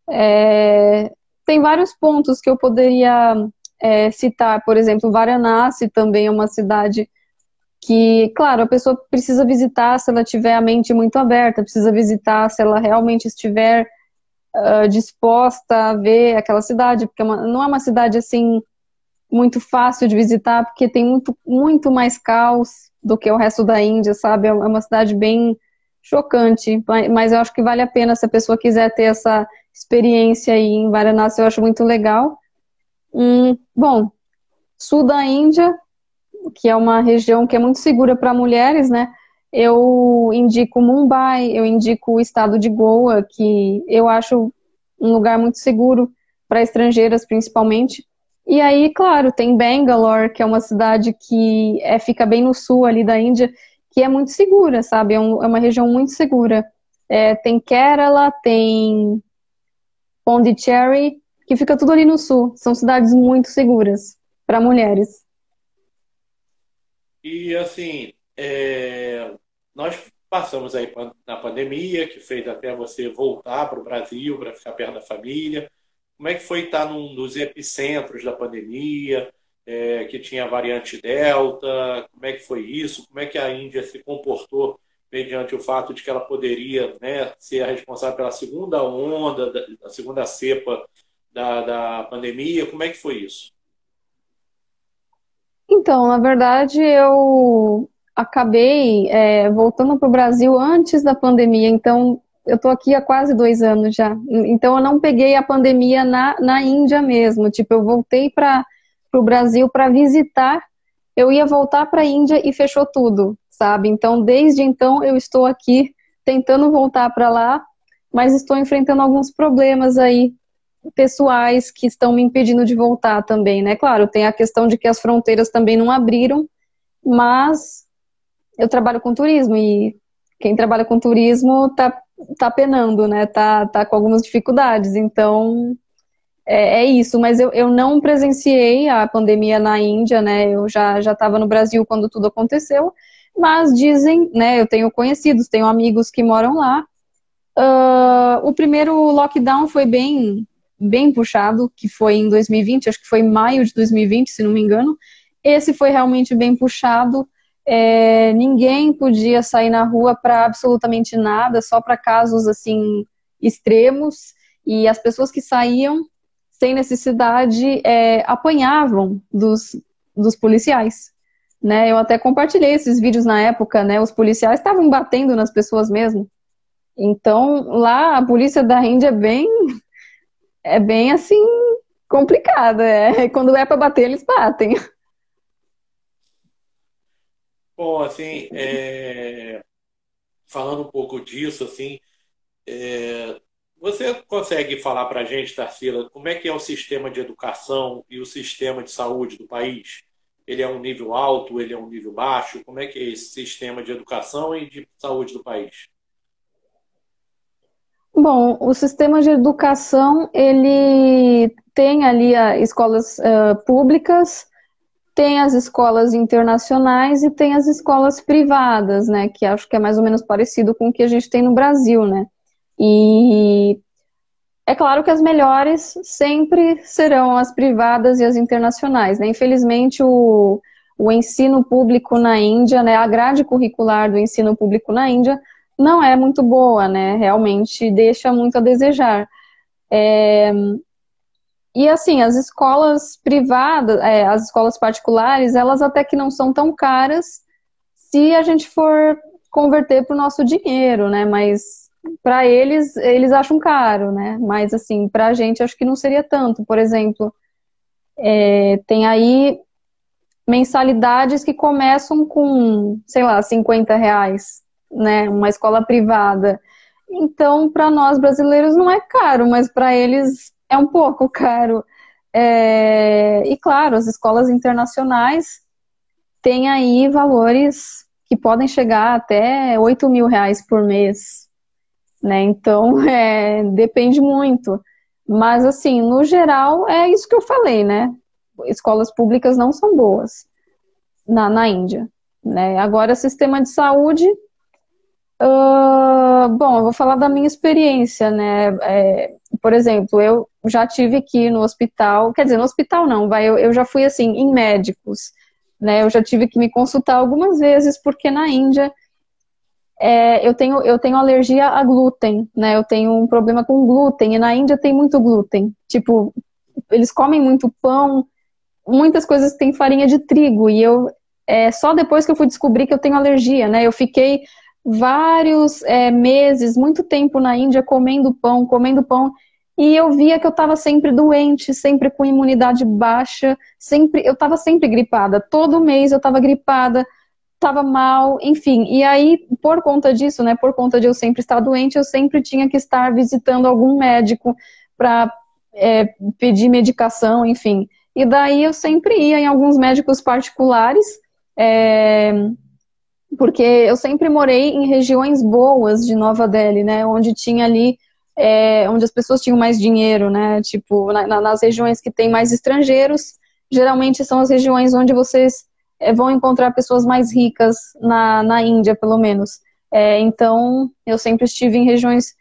é, tem vários pontos que eu poderia é, citar, por exemplo, Varanasi também é uma cidade que, claro, a pessoa precisa visitar se ela tiver a mente muito aberta, precisa visitar se ela realmente estiver uh, disposta a ver aquela cidade, porque é uma, não é uma cidade assim muito fácil de visitar, porque tem muito, muito mais caos do que o resto da Índia, sabe? É uma cidade bem chocante, mas eu acho que vale a pena se a pessoa quiser ter essa experiência aí em Varanasi, eu acho muito legal. Bom, sul da Índia, que é uma região que é muito segura para mulheres, né? eu indico Mumbai, eu indico o estado de Goa, que eu acho um lugar muito seguro para estrangeiras, principalmente. E aí, claro, tem Bangalore, que é uma cidade que é, fica bem no sul ali da Índia, que é muito segura, sabe? É, um, é uma região muito segura. É, tem Kerala, tem Pondicherry, que fica tudo ali no sul. São cidades muito seguras para mulheres. E assim, é, nós passamos aí na pandemia, que fez até você voltar para o Brasil, para ficar perto da família. Como é que foi estar num dos epicentros da pandemia, é, que tinha a variante Delta? Como é que foi isso? Como é que a Índia se comportou mediante o fato de que ela poderia né, ser responsável pela segunda onda, da, segunda cepa da, da pandemia? Como é que foi isso? Então, na verdade, eu acabei é, voltando para o Brasil antes da pandemia, então eu estou aqui há quase dois anos já. Então eu não peguei a pandemia na, na Índia mesmo. Tipo, eu voltei para o Brasil para visitar. Eu ia voltar para a Índia e fechou tudo, sabe? Então desde então eu estou aqui tentando voltar para lá, mas estou enfrentando alguns problemas aí pessoais que estão me impedindo de voltar também, né? Claro, tem a questão de que as fronteiras também não abriram, mas eu trabalho com turismo e quem trabalha com turismo tá, tá penando, né? Tá, tá com algumas dificuldades. Então, é, é isso. Mas eu, eu não presenciei a pandemia na Índia, né? Eu já estava no Brasil quando tudo aconteceu. Mas dizem, né? Eu tenho conhecidos, tenho amigos que moram lá. Uh, o primeiro lockdown foi bem, bem puxado, que foi em 2020, acho que foi em maio de 2020, se não me engano. Esse foi realmente bem puxado é, ninguém podia sair na rua para absolutamente nada, só para casos assim extremos, e as pessoas que saíam sem necessidade é, apanhavam dos, dos policiais. né? Eu até compartilhei esses vídeos na época, né? Os policiais estavam batendo nas pessoas mesmo. Então, lá a polícia da Índia é bem é bem assim complicada, é. Quando é para bater, eles batem. Bom, assim, é... falando um pouco disso, assim, é... você consegue falar para a gente, Tarsila, como é que é o sistema de educação e o sistema de saúde do país? Ele é um nível alto, ele é um nível baixo? Como é que é esse sistema de educação e de saúde do país? Bom, o sistema de educação, ele tem ali as escolas uh, públicas, tem as escolas internacionais e tem as escolas privadas, né, que acho que é mais ou menos parecido com o que a gente tem no Brasil, né, e é claro que as melhores sempre serão as privadas e as internacionais, né, infelizmente o, o ensino público na Índia, né, a grade curricular do ensino público na Índia não é muito boa, né? Realmente deixa muito a desejar. É... E assim, as escolas privadas, é, as escolas particulares, elas até que não são tão caras se a gente for converter para o nosso dinheiro, né? Mas para eles, eles acham caro, né? Mas assim, para a gente acho que não seria tanto. Por exemplo, é, tem aí mensalidades que começam com, sei lá, 50 reais né, uma escola privada. Então, para nós brasileiros não é caro, mas para eles é um pouco caro. É, e claro, as escolas internacionais têm aí valores que podem chegar até 8 mil reais por mês. Né? Então, é, depende muito. Mas, assim, no geral, é isso que eu falei, né? Escolas públicas não são boas na, na Índia. Né? Agora, sistema de saúde Uh, bom, eu vou falar da minha experiência, né? É, por exemplo, eu já tive que ir no hospital, quer dizer, no hospital não, vai, eu, eu já fui assim, em médicos, né? Eu já tive que me consultar algumas vezes, porque na Índia é, eu, tenho, eu tenho alergia a glúten, né? Eu tenho um problema com glúten, e na Índia tem muito glúten. Tipo, eles comem muito pão, muitas coisas têm farinha de trigo, e eu, é, só depois que eu fui descobrir que eu tenho alergia, né? Eu fiquei vários é, meses, muito tempo na Índia comendo pão, comendo pão, e eu via que eu estava sempre doente, sempre com imunidade baixa, sempre eu estava sempre gripada. Todo mês eu estava gripada, estava mal, enfim. E aí, por conta disso, né, por conta de eu sempre estar doente, eu sempre tinha que estar visitando algum médico para é, pedir medicação, enfim. E daí eu sempre ia em alguns médicos particulares. É, porque eu sempre morei em regiões boas de Nova Delhi, né, onde tinha ali, é, onde as pessoas tinham mais dinheiro, né, tipo, na, nas regiões que tem mais estrangeiros, geralmente são as regiões onde vocês é, vão encontrar pessoas mais ricas na, na Índia, pelo menos. É, então, eu sempre estive em regiões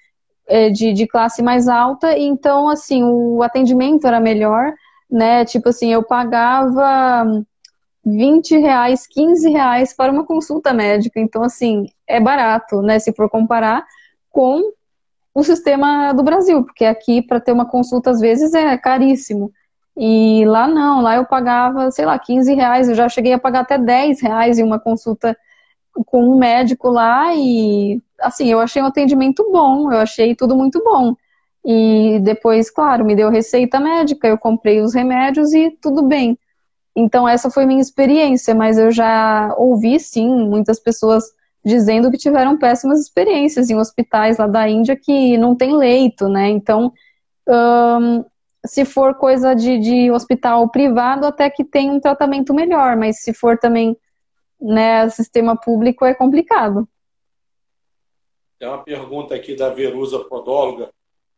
é, de, de classe mais alta, e então, assim, o atendimento era melhor, né, tipo assim, eu pagava 20 reais, 15 reais para uma consulta médica. Então, assim, é barato, né? Se for comparar com o sistema do Brasil, porque aqui para ter uma consulta às vezes é caríssimo. E lá não, lá eu pagava, sei lá, 15 reais, eu já cheguei a pagar até 10 reais em uma consulta com um médico lá e assim, eu achei um atendimento bom, eu achei tudo muito bom. E depois, claro, me deu receita médica, eu comprei os remédios e tudo bem. Então, essa foi minha experiência, mas eu já ouvi, sim, muitas pessoas dizendo que tiveram péssimas experiências em hospitais lá da Índia que não tem leito, né? Então, se for coisa de, de, hospital privado, até que tem um tratamento melhor, mas se for também né, sistema público, é complicado. Tem uma pergunta aqui da Verusa Podóloga,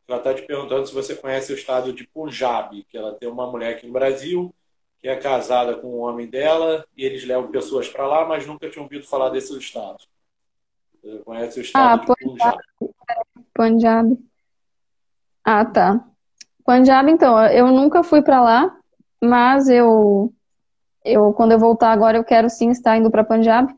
ela está te perguntando se você conhece o estado de Punjab, que ela tem uma mulher aqui no Brasil que é casada com o homem dela e eles levam pessoas para lá, mas nunca tinham ouvido falar desse estado. Você conhece o estado ah, de Punjab? Punjab. Ah, tá. Punjab, então, eu nunca fui para lá, mas eu, eu, quando eu voltar agora, eu quero sim estar indo para Punjab.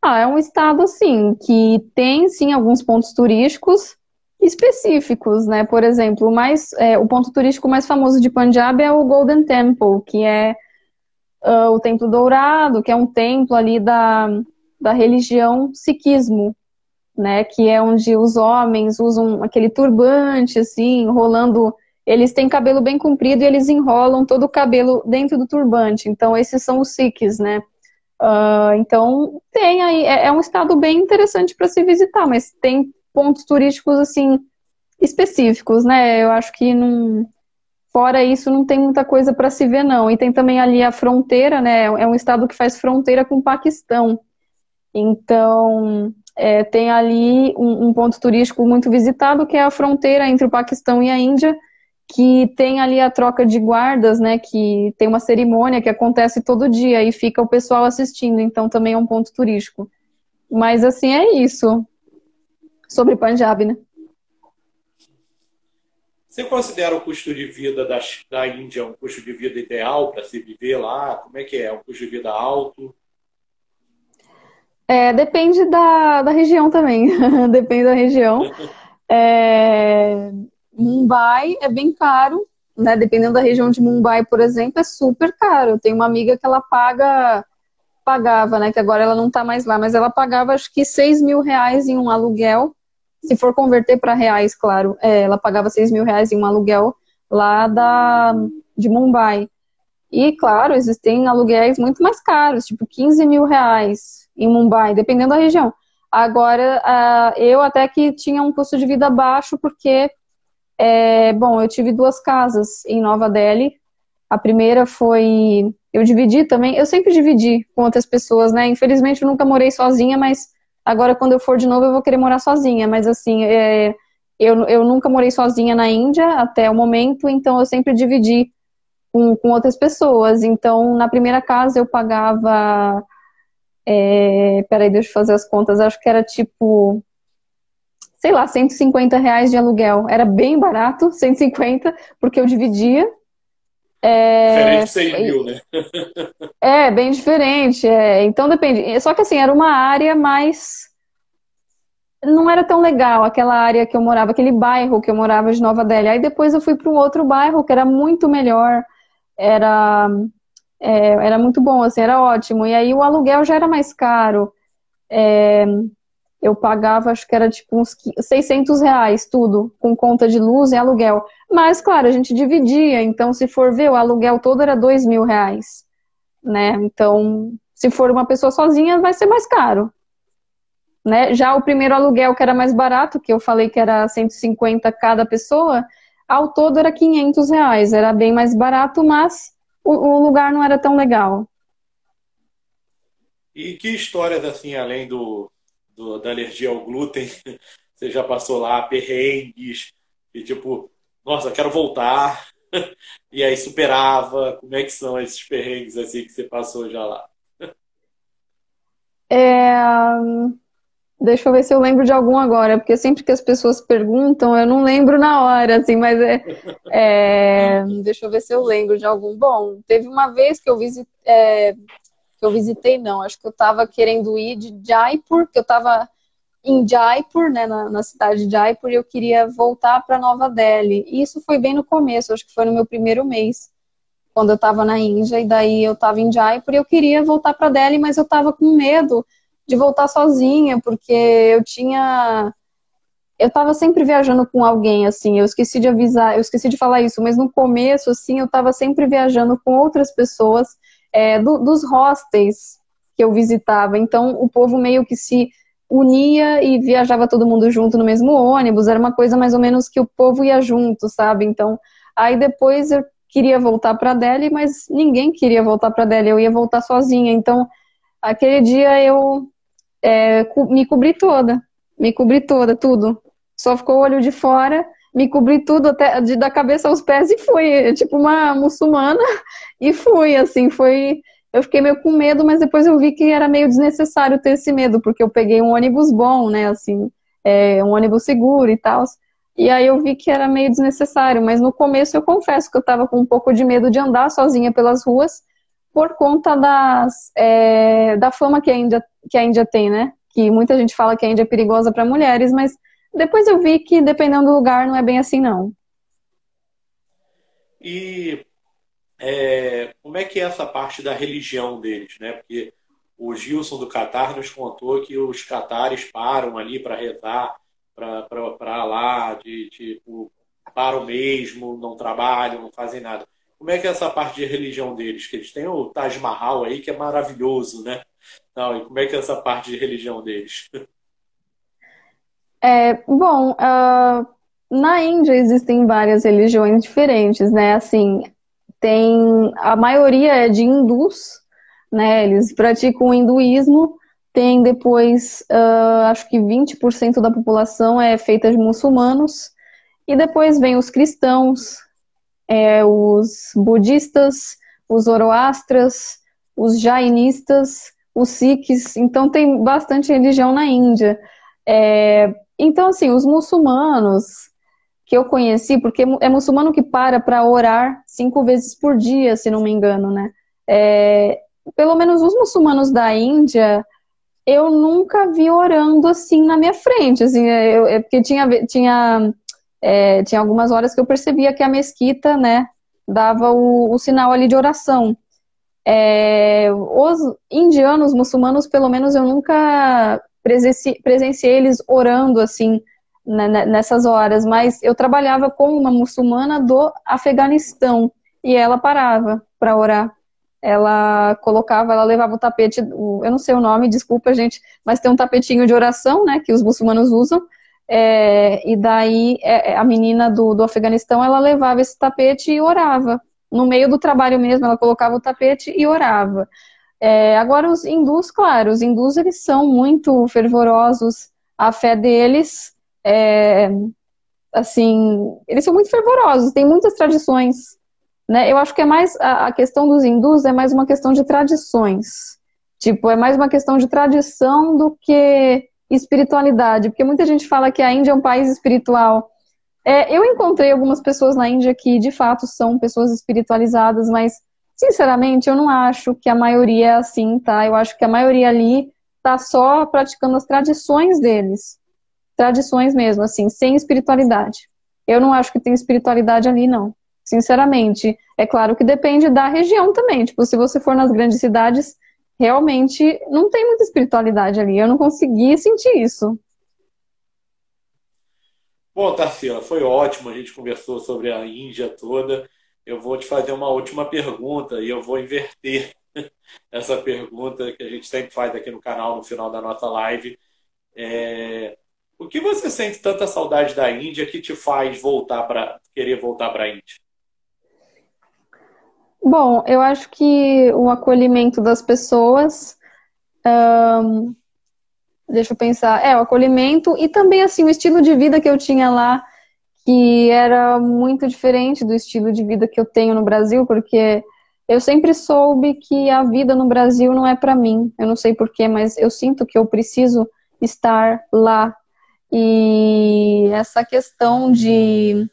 Ah, é um estado, assim, que tem, sim, alguns pontos turísticos específicos, né? Por exemplo, mais, é, o ponto turístico mais famoso de Punjab é o Golden Temple, que é uh, o Templo Dourado, que é um templo ali da, da religião sikhismo, né, que é onde os homens usam aquele turbante, assim, enrolando. Eles têm cabelo bem comprido e eles enrolam todo o cabelo dentro do turbante. Então, esses são os Sikhs, né? Uh, então, tem aí. É, é um estado bem interessante para se visitar, mas tem pontos turísticos, assim, específicos, né? Eu acho que não. Fora isso, não tem muita coisa para se ver, não. E tem também ali a fronteira, né? É um estado que faz fronteira com o Paquistão. Então, é, tem ali um, um, ponto turístico muito visitado, que é a fronteira entre o Paquistão e a Índia, que tem ali a troca de guardas, né, que tem uma cerimônia que acontece todo dia e fica o pessoal assistindo, então também é um ponto turístico. Mas assim é isso sobre Punjab, né? Você considera o custo de vida da, da Índia um custo de vida ideal para se viver lá? Como é que é? Um custo de vida alto? É, depende da, da região também. depende da região. É, Mumbai é bem caro, né? Dependendo da região de Mumbai, por exemplo, é super caro. Tem uma amiga que ela paga, pagava, né? Que agora ela não tá mais lá, mas ela pagava acho que 6 mil reais em um aluguel. Se for converter para reais, claro, é, ela pagava 6 mil reais em um aluguel lá da, de Mumbai. E, claro, existem aluguéis muito mais caros, tipo 15 mil reais, em Mumbai, dependendo da região. Agora, eu até que tinha um custo de vida baixo, porque, é, bom, eu tive duas casas em Nova Delhi. A primeira foi. Eu dividi também, eu sempre dividi com outras pessoas, né? Infelizmente eu nunca morei sozinha, mas agora quando eu for de novo eu vou querer morar sozinha. Mas assim, é, eu, eu nunca morei sozinha na Índia até o momento, então eu sempre dividi com, com outras pessoas. Então, na primeira casa eu pagava é, peraí, deixa eu fazer as contas. Acho que era tipo, sei lá, 150 reais de aluguel. Era bem barato, 150, porque eu dividia. É, diferente de 6 mil, né? é, bem diferente. É, então depende. Só que assim, era uma área mais. Não era tão legal aquela área que eu morava, aquele bairro que eu morava de Nova Delhi. Aí depois eu fui para um outro bairro que era muito melhor. Era é, era muito bom, assim, era ótimo. E aí o aluguel já era mais caro. É, eu pagava, acho que era tipo uns 600 reais tudo, com conta de luz e aluguel. Mas, claro, a gente dividia, então se for ver, o aluguel todo era 2 mil reais, né? Então, se for uma pessoa sozinha, vai ser mais caro. Né? Já o primeiro aluguel, que era mais barato, que eu falei que era 150 cada pessoa, ao todo era 500 reais, era bem mais barato, mas o, o lugar não era tão legal. E que histórias, assim, além do, do, da alergia ao glúten, você já passou lá, perrengues, e tipo, nossa, quero voltar, e aí superava, como é que são esses perrengues, assim, que você passou já lá? É, Deixa eu ver se eu lembro de algum agora, porque sempre que as pessoas perguntam, eu não lembro na hora, assim, mas é, é deixa eu ver se eu lembro de algum. Bom, teve uma vez que eu visitei, é, que eu visitei, não, acho que eu estava querendo ir de Jaipur, que eu estava em Jaipur, né, na, na, cidade de Jaipur, e eu queria voltar para Nova Delhi. E isso foi bem no começo, acho que foi no meu primeiro mês, quando eu estava na Índia, e daí eu estava em Jaipur e eu queria voltar para Delhi, mas eu estava com medo de voltar sozinha, porque eu tinha. Eu tava sempre viajando com alguém, assim, eu esqueci de avisar, eu esqueci de falar isso, mas no começo, assim, eu tava sempre viajando com outras pessoas é, do, dos hostels que eu visitava. Então, o povo meio que se unia e viajava todo mundo junto no mesmo ônibus, era uma coisa mais ou menos que o povo ia junto, sabe? Então, aí depois eu queria voltar para Delhi, mas ninguém queria voltar para Delhi, eu ia voltar sozinha. Então, aquele dia eu é, me cobri toda, me cobri toda, tudo. Só ficou o olho de fora, me cobri tudo até de, da cabeça aos pés e fui, tipo uma muçulmana, e fui, assim, foi. Eu fiquei meio com medo, mas depois eu vi que era meio desnecessário ter esse medo, porque eu peguei um ônibus bom, né, assim, é, um ônibus seguro e tal. E aí eu vi que era meio desnecessário, mas no começo eu confesso que eu tava com um pouco de medo de andar sozinha pelas ruas, por conta das, é, da fama que a, Índia, que a Índia tem, né? Que muita gente fala que a Índia é perigosa para mulheres, mas depois eu vi que dependendo do lugar não é bem assim, não. E é, como é que é essa parte da religião deles, né? Porque o Gilson do Catar nos contou que os catares param ali para rezar para lá, de tipo, param mesmo, não trabalham, não fazem nada. Como é que é essa parte de religião deles? Que eles têm o Taj Mahal aí, que é maravilhoso, né? Não, e como é que é essa parte de religião deles? É, bom, uh, na Índia existem várias religiões diferentes, né? Assim, tem a maioria é de hindus, né? Eles praticam o hinduísmo. Tem depois, uh, acho que 20% da população é feita de muçulmanos. E depois vem os cristãos, é, os budistas, os zoroastras, os jainistas, os sikhs. Então tem bastante religião na Índia. É, então, assim, os muçulmanos que eu conheci, porque é muçulmano que para para orar cinco vezes por dia, se não me engano, né? É, pelo menos os muçulmanos da Índia, eu nunca vi orando assim na minha frente, assim, eu, é porque tinha, tinha, é, tinha algumas horas que eu percebia que a mesquita, né, dava o, o sinal ali de oração. É, os indianos, muçulmanos, pelo menos eu nunca presenci, presenciei eles orando assim nessas horas, mas eu trabalhava com uma muçulmana do Afeganistão e ela parava para orar. Ela colocava, ela levava o tapete, eu não sei o nome, desculpa, gente, mas tem um tapetinho de oração, né, que os muçulmanos usam, é, e daí é, é, a menina do, do Afeganistão, ela levava esse tapete e orava. No meio do trabalho mesmo, ela colocava o tapete e orava. É, agora, os hindus, claro, os hindus eles são muito fervorosos, a fé deles, é, assim, eles são muito fervorosos, tem muitas tradições, né? Eu acho que é mais, a, questão dos hindus é mais uma questão de tradições, tipo, é mais uma questão de tradição do que espiritualidade, porque muita gente fala que a Índia é um país espiritual. É, eu encontrei algumas pessoas na Índia que de fato são pessoas espiritualizadas, mas Sinceramente, eu não acho que a maioria é assim, tá? Eu acho que a maioria ali tá só praticando as tradições deles. Tradições mesmo, assim, sem espiritualidade. Eu não acho que tem espiritualidade ali, não. Sinceramente. É claro que depende da região também. Tipo, se você for nas grandes cidades, realmente não tem muita espiritualidade ali. Eu não consegui sentir isso. Bom, Tarsila, foi ótimo. A gente conversou sobre a Índia toda eu vou te fazer uma última pergunta e eu vou inverter essa pergunta que a gente sempre faz aqui no canal no final da nossa live. É... O que você sente tanta saudade da Índia que te faz voltar para querer voltar para a Índia? Bom, eu acho que o acolhimento das pessoas, deixa eu pensar, é o acolhimento e também assim o estilo de vida que eu tinha lá que era muito diferente do estilo de vida que eu tenho no Brasil, porque eu sempre soube que a vida no Brasil não é para mim. Eu não sei porquê, mas eu sinto que eu preciso estar lá. E essa questão de,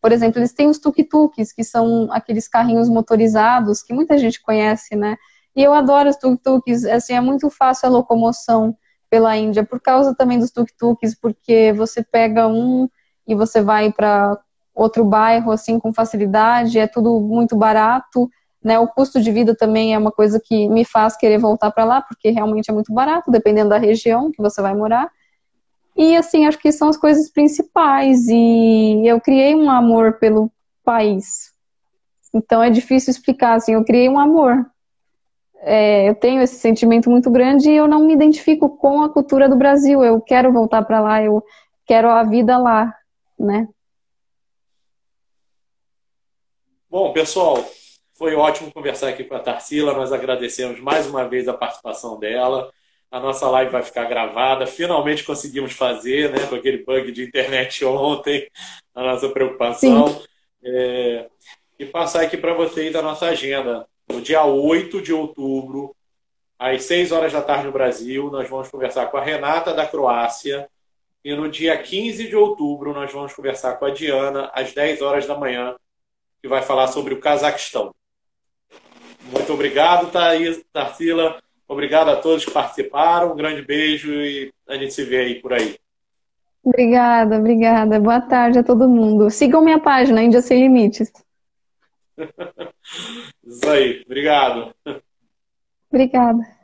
por exemplo, eles têm os tuk-tuks, que são aqueles carrinhos motorizados que muita gente conhece, né? E eu adoro os tuk-tuks, assim, é muito fácil a locomoção pela Índia, por causa também dos tuk-tuks, porque você pega um e você vai para outro bairro assim com facilidade, é tudo muito barato, né? O custo de vida também é uma coisa que me faz querer voltar para lá, porque realmente é muito barato, dependendo da região que você vai morar. E assim, acho que são as coisas principais e eu criei um amor pelo país. Então é difícil explicar assim, eu criei um amor. É, eu tenho esse sentimento muito grande e eu não me identifico com a cultura do Brasil. Eu quero voltar para lá, eu quero a vida lá né? Bom, pessoal, foi ótimo conversar aqui com a Tarsila. Nós agradecemos mais uma vez a participação dela. A nossa live vai ficar gravada. Finalmente conseguimos fazer, né? Com aquele bug de internet ontem, a nossa preocupação. É, e passar aqui para vocês a nossa agenda. No dia 8 de outubro, às 6 horas da tarde no Brasil, nós vamos conversar com a Renata da Croácia e no dia 15 de outubro, nós vamos conversar com a Diana, às 10 horas da manhã, que vai falar sobre o Cazaquistão. Muito obrigado, Thaís, Tarsila. Obrigado a todos que participaram. Um grande beijo e a gente se vê aí por aí. Obrigada, obrigada. Boa tarde a todo mundo. Sigam minha página, Índia Sem Limites. Isso aí, obrigado. Obrigada.